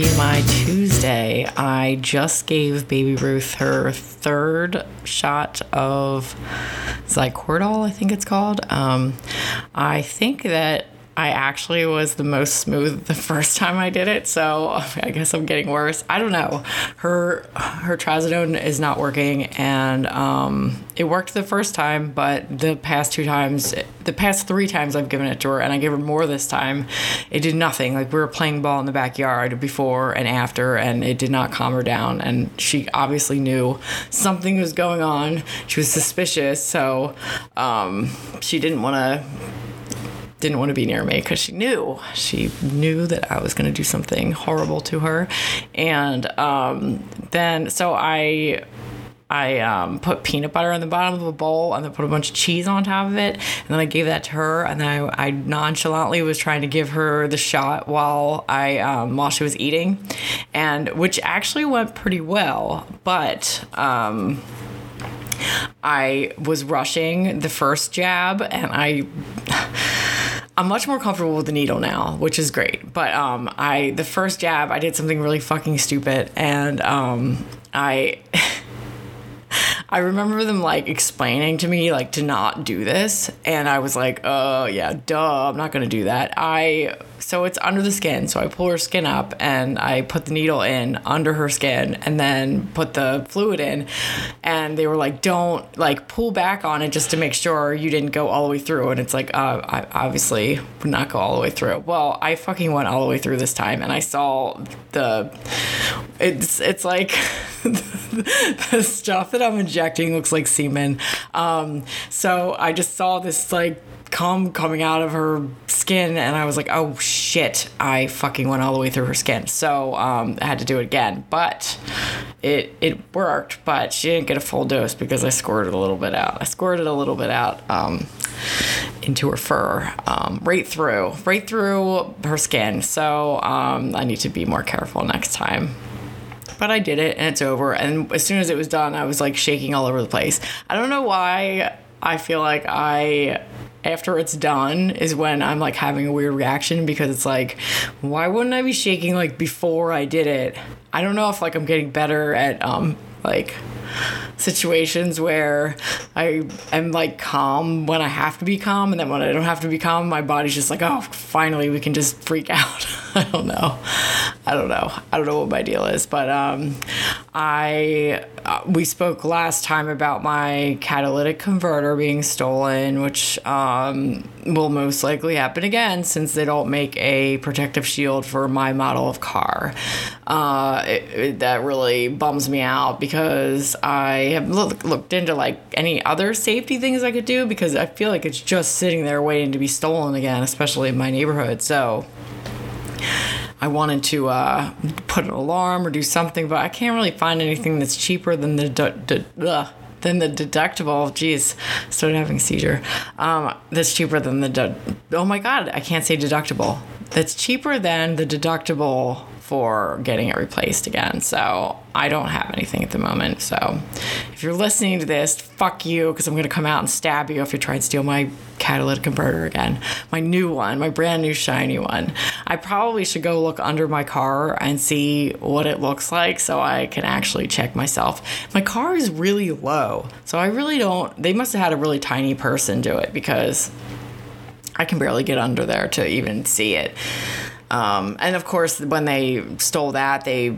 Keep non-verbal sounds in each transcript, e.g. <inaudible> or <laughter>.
TMI Tuesday. I just gave baby Ruth her third shot of Zycortal, I think it's called. Um, I think that I actually was the most smooth the first time I did it, so <laughs> I guess I'm getting worse. I don't know. Her her trazodone is not working, and um, it worked the first time, but the past two times, the past three times I've given it to her, and I gave her more this time, it did nothing. Like we were playing ball in the backyard before and after, and it did not calm her down. And she obviously knew something was going on. She was suspicious, so um, she didn't want to didn't want to be near me because she knew she knew that I was going to do something horrible to her, and um, then so I. I um, put peanut butter in the bottom of a bowl and then put a bunch of cheese on top of it. And then I gave that to her. And then I, I nonchalantly was trying to give her the shot while I um, while she was eating, and which actually went pretty well. But um, I was rushing the first jab, and I. I'm much more comfortable with the needle now, which is great. But um, I the first jab, I did something really fucking stupid, and um, I. <laughs> I remember them like explaining to me like to not do this, and I was like, "Oh yeah, duh, I'm not gonna do that." I so it's under the skin, so I pull her skin up and I put the needle in under her skin, and then put the fluid in, and they were like, "Don't like pull back on it just to make sure you didn't go all the way through." And it's like, uh, I obviously would not go all the way through. Well, I fucking went all the way through this time, and I saw the. It's it's like. <laughs> the stuff that I'm injecting looks like semen. Um, so I just saw this like cum coming out of her skin and I was like, oh shit, I fucking went all the way through her skin. So um, I had to do it again. But it it worked, but she didn't get a full dose because I squirted a little bit out. I squirted a little bit out. Um, into her fur, um, right through, right through her skin. So um, I need to be more careful next time but I did it and it's over. And as soon as it was done, I was like shaking all over the place. I don't know why I feel like I after it's done is when I'm like having a weird reaction because it's like, why wouldn't I be shaking like before I did it? I don't know if like I'm getting better at um like situations where I am like calm when I have to be calm, and then when I don't have to be calm, my body's just like, oh, finally we can just freak out. <laughs> I don't know. I don't know. I don't know what my deal is, but um, I uh, we spoke last time about my catalytic converter being stolen, which um, will most likely happen again since they don't make a protective shield for my model of car. Uh, it, it, that really bums me out because I have look, looked into like any other safety things I could do because I feel like it's just sitting there waiting to be stolen again, especially in my neighborhood. So I wanted to uh, put an alarm or do something, but I can't really find anything that's cheaper than the than the deductible. Jeez, started having a seizure. Um, that's cheaper than the. De- oh my god, I can't say deductible. That's cheaper than the deductible for getting it replaced again. So I don't have anything at the moment. So if you're listening to this, fuck you, because I'm going to come out and stab you if you try and steal my catalytic converter again. My new one, my brand new shiny one. I probably should go look under my car and see what it looks like so I can actually check myself. My car is really low. So I really don't, they must have had a really tiny person do it because I can barely get under there to even see it. Um, and of course, when they stole that, they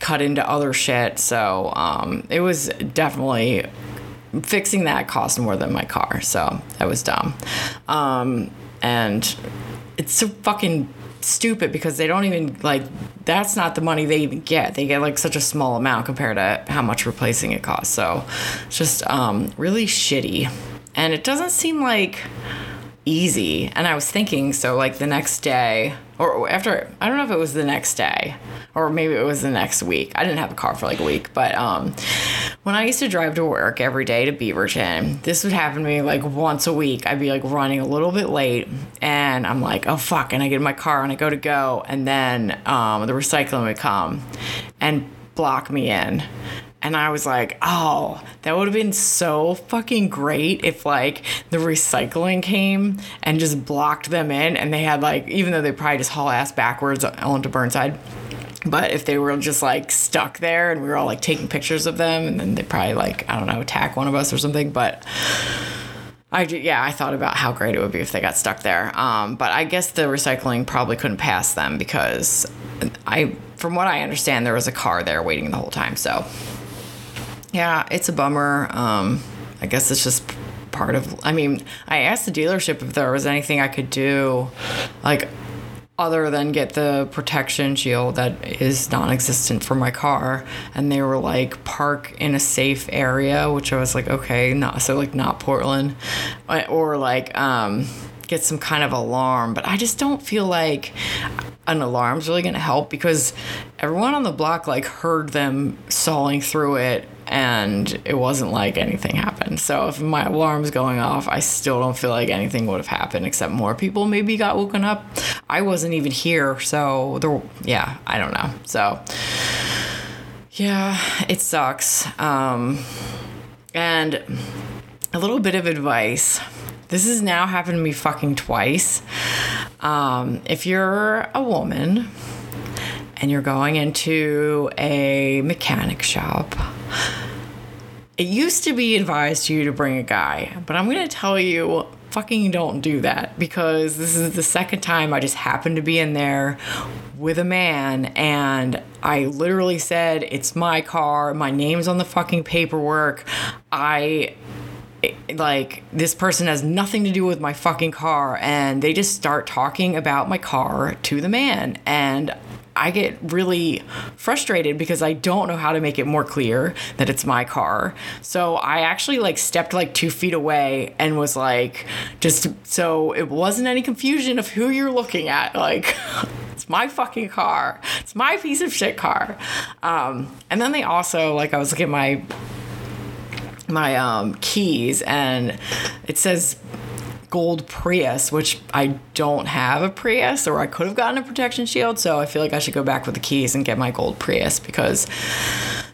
cut into other shit. So um, it was definitely fixing that cost more than my car. So that was dumb. Um, and it's so fucking stupid because they don't even like that's not the money they even get they get like such a small amount compared to how much replacing it costs so it's just um, really shitty and it doesn't seem like easy. And I was thinking, so like the next day, or after, I don't know if it was the next day, or maybe it was the next week. I didn't have a car for like a week, but um, when I used to drive to work every day to Beaverton, this would happen to me like once a week. I'd be like running a little bit late, and I'm like, oh fuck, and I get in my car and I go to go, and then um, the recycling would come and block me in. And I was like, oh, that would have been so fucking great if like the recycling came and just blocked them in and they had like, even though they probably just haul ass backwards onto Burnside, But if they were just like stuck there and we were all like taking pictures of them, and then they probably like I don't know attack one of us or something. But I yeah, I thought about how great it would be if they got stuck there. Um, but I guess the recycling probably couldn't pass them because I, from what I understand, there was a car there waiting the whole time. So yeah, it's a bummer. Um, I guess it's just part of. I mean, I asked the dealership if there was anything I could do, like other than get the protection shield that is non-existent for my car and they were like park in a safe area which i was like okay not so like not portland or like um get some kind of alarm but i just don't feel like an alarm's really gonna help because everyone on the block like heard them sawing through it and it wasn't like anything happened. So if my alarm's going off, I still don't feel like anything would have happened except more people maybe got woken up. I wasn't even here, so there yeah, I don't know. So yeah, it sucks. Um and a little bit of advice. This has now happened to me fucking twice. Um, if you're a woman and you're going into a mechanic shop, it used to be advised to you to bring a guy, but I'm going to tell you fucking don't do that because this is the second time I just happened to be in there with a man and I literally said, It's my car, my name's on the fucking paperwork. I like this person has nothing to do with my fucking car and they just start talking about my car to the man and I get really frustrated because I don't know how to make it more clear that it's my car. So I actually like stepped like two feet away and was like, just so it wasn't any confusion of who you're looking at. Like, <laughs> it's my fucking car. It's my piece of shit car. Um, and then they also like I was looking at my my um, keys and it says gold Prius, which I don't have a Prius, or I could have gotten a protection shield. So I feel like I should go back with the keys and get my gold Prius because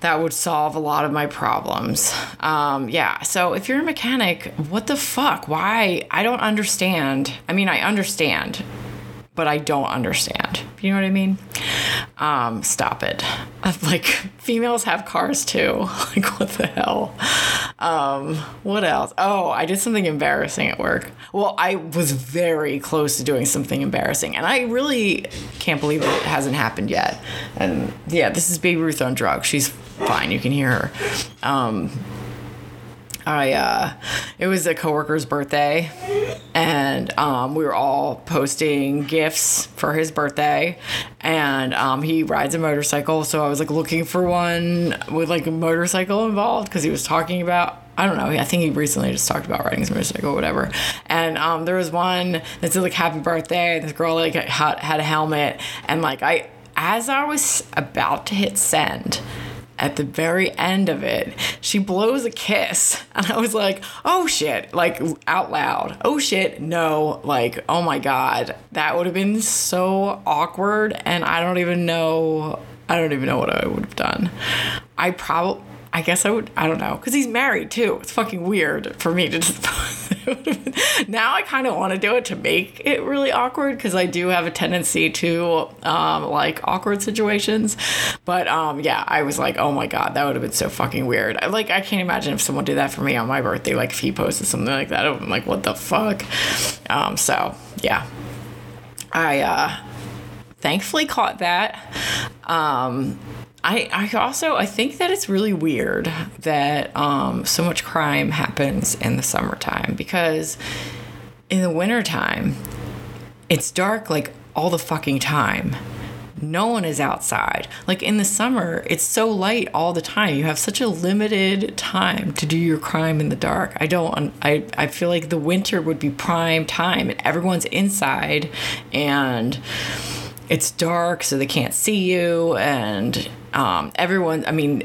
that would solve a lot of my problems. Um, yeah. So if you're a mechanic, what the fuck? Why? I don't understand. I mean, I understand, but I don't understand. You know what I mean? Um, stop it. Like females have cars too. <laughs> Like what the hell? Um, what else? Oh, I did something embarrassing at work. Well, I was very close to doing something embarrassing, and I really can't believe it hasn't happened yet. And yeah, this is Baby Ruth on drugs. She's fine. You can hear her. Um, I uh, it was a coworker's birthday, and um, we were all posting gifts for his birthday, and um, he rides a motorcycle. So I was like looking for one with like a motorcycle involved because he was talking about. I don't know. I think he recently just talked about riding his motorcycle, or whatever. And um, there was one that said like "Happy Birthday." This girl like had, had a helmet, and like I, as I was about to hit send at the very end of it, she blows a kiss. <laughs> And I was like, oh shit, like out loud. Oh shit, no. Like, oh my God. That would have been so awkward. And I don't even know. I don't even know what I would have done. I probably I guess I would, I don't know, because he's married too. It's fucking weird for me to just. <laughs> now I kind of want to do it to make it really awkward because I do have a tendency to um, like awkward situations. But um, yeah, I was like, oh my God, that would have been so fucking weird. I, like, I can't imagine if someone did that for me on my birthday. Like, if he posted something like that, I'm like, what the fuck? Um, so yeah. I uh, thankfully caught that. Um, I, I also I think that it's really weird that um, so much crime happens in the summertime because in the wintertime it's dark like all the fucking time. No one is outside. Like in the summer, it's so light all the time. You have such a limited time to do your crime in the dark. I don't I I feel like the winter would be prime time and everyone's inside and it's dark so they can't see you and um, everyone i mean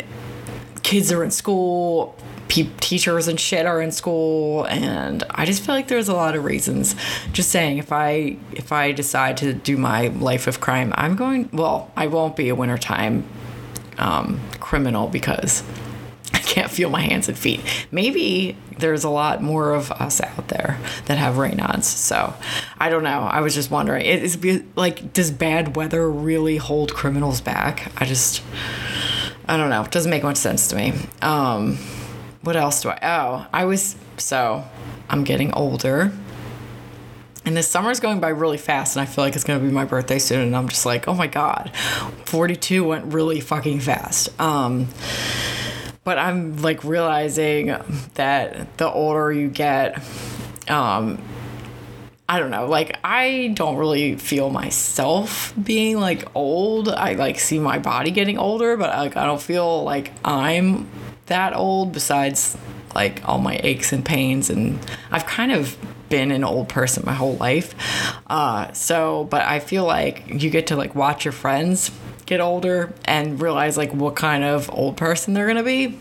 kids are in school pe- teachers and shit are in school and i just feel like there's a lot of reasons. Just saying if i if i decide to do my life of crime i'm going well i won't be a wintertime um, criminal because can't feel my hands and feet. Maybe there's a lot more of us out there that have Raynaud's. So I don't know. I was just wondering. It is like, does bad weather really hold criminals back? I just, I don't know. It doesn't make much sense to me. Um, what else do I? Oh, I was so I'm getting older. And this summer is going by really fast, and I feel like it's to be my birthday soon. And I'm just like, oh my God, 42 went really fucking fast. Um, but I'm like realizing that the older you get, um, I don't know, like I don't really feel myself being like old. I like see my body getting older, but like I don't feel like I'm that old besides like all my aches and pains and I've kind of been an old person my whole life. Uh, so, but I feel like you get to like watch your friends get older and realize like what kind of old person they're gonna be.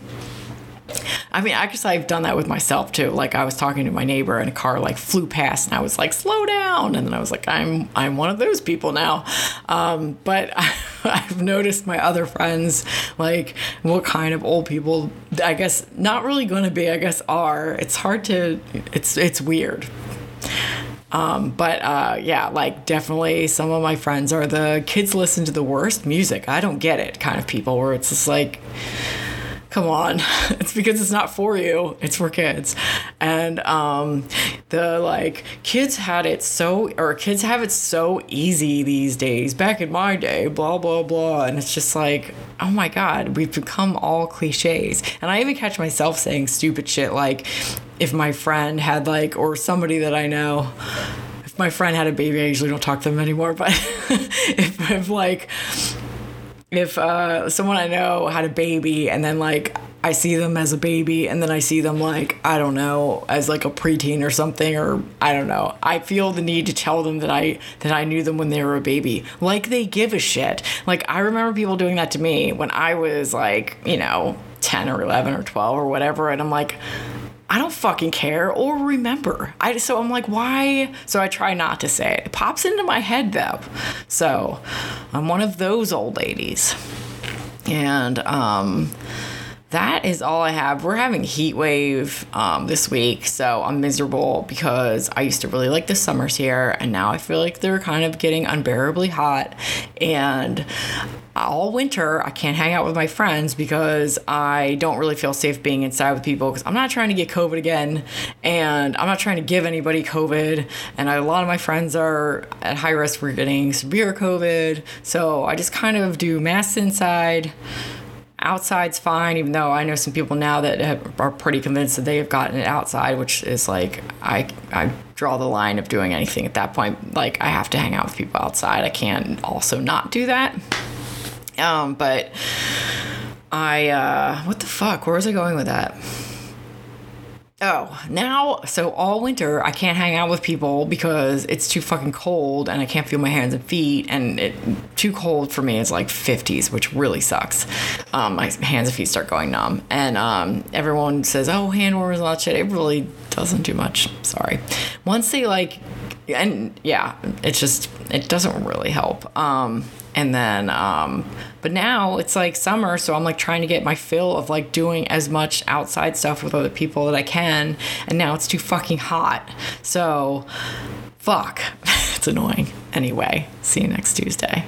I mean, I guess I've done that with myself too. Like I was talking to my neighbor and a car like flew past and I was like, slow down. And then I was like, I'm, I'm one of those people now. Um, but I, <laughs> I've noticed my other friends, like what kind of old people, I guess not really going to be, I guess are, it's hard to, it's, it's weird. Um, but uh, yeah, like definitely some of my friends are the kids listen to the worst music. I don't get it kind of people where it's just like, come on. <laughs> It's because it's not for you. It's for kids. And um, the like kids had it so or kids have it so easy these days. Back in my day blah blah blah. And it's just like oh my god we've become all cliches. And i even catch myself saying stupid shit like if my friend had like or somebody that i know if my friend had a baby i usually don't talk to them anymore but <laughs> if, if like if uh, someone I know had a baby and then like I see them as a baby and then I see them like I don't know as like a preteen or something or I don't know. I feel the need to tell them that I that I knew them when they were a baby. Like they give a shit. Like I remember people doing that to me when I was like, you know, 10 or 11 or 12 or whatever and I'm like I don't fucking care or remember. I so I'm like, why? So I try not to say it. It pops into my head though. So I'm one of those old ladies. And um that is all I have. We're having heat wave um, this week, so I'm miserable because I used to really like the summers here, and now I feel like they're kind of getting unbearably hot. And all winter, I can't hang out with my friends because I don't really feel safe being inside with people because I'm not trying to get COVID again, and I'm not trying to give anybody COVID. And I, a lot of my friends are at high risk for getting severe COVID, so I just kind of do masks inside outside's fine even though i know some people now that have, are pretty convinced that they have gotten it outside which is like i i draw the line of doing anything at that point. Like i have to hang out with people outside. I can't also not do that. Um but i uh what the fuck? Where was i going with that Oh, now, so all winter I can't hang out with people because it's too fucking cold and I can't feel my hands and feet. And it too cold for me is like 50s, which really sucks. Um, my hands and feet start going numb. And um, everyone says, oh, hand warmers and all that shit. It really doesn't do much. Sorry. Once they like, and yeah, it's just, it doesn't really help. Um, and then um but now it's like summer so i'm like trying to get my fill of like doing as much outside stuff with other people that i can and now it's too fucking hot. So fuck. <laughs> It's annoying. Anyway see you next tuesday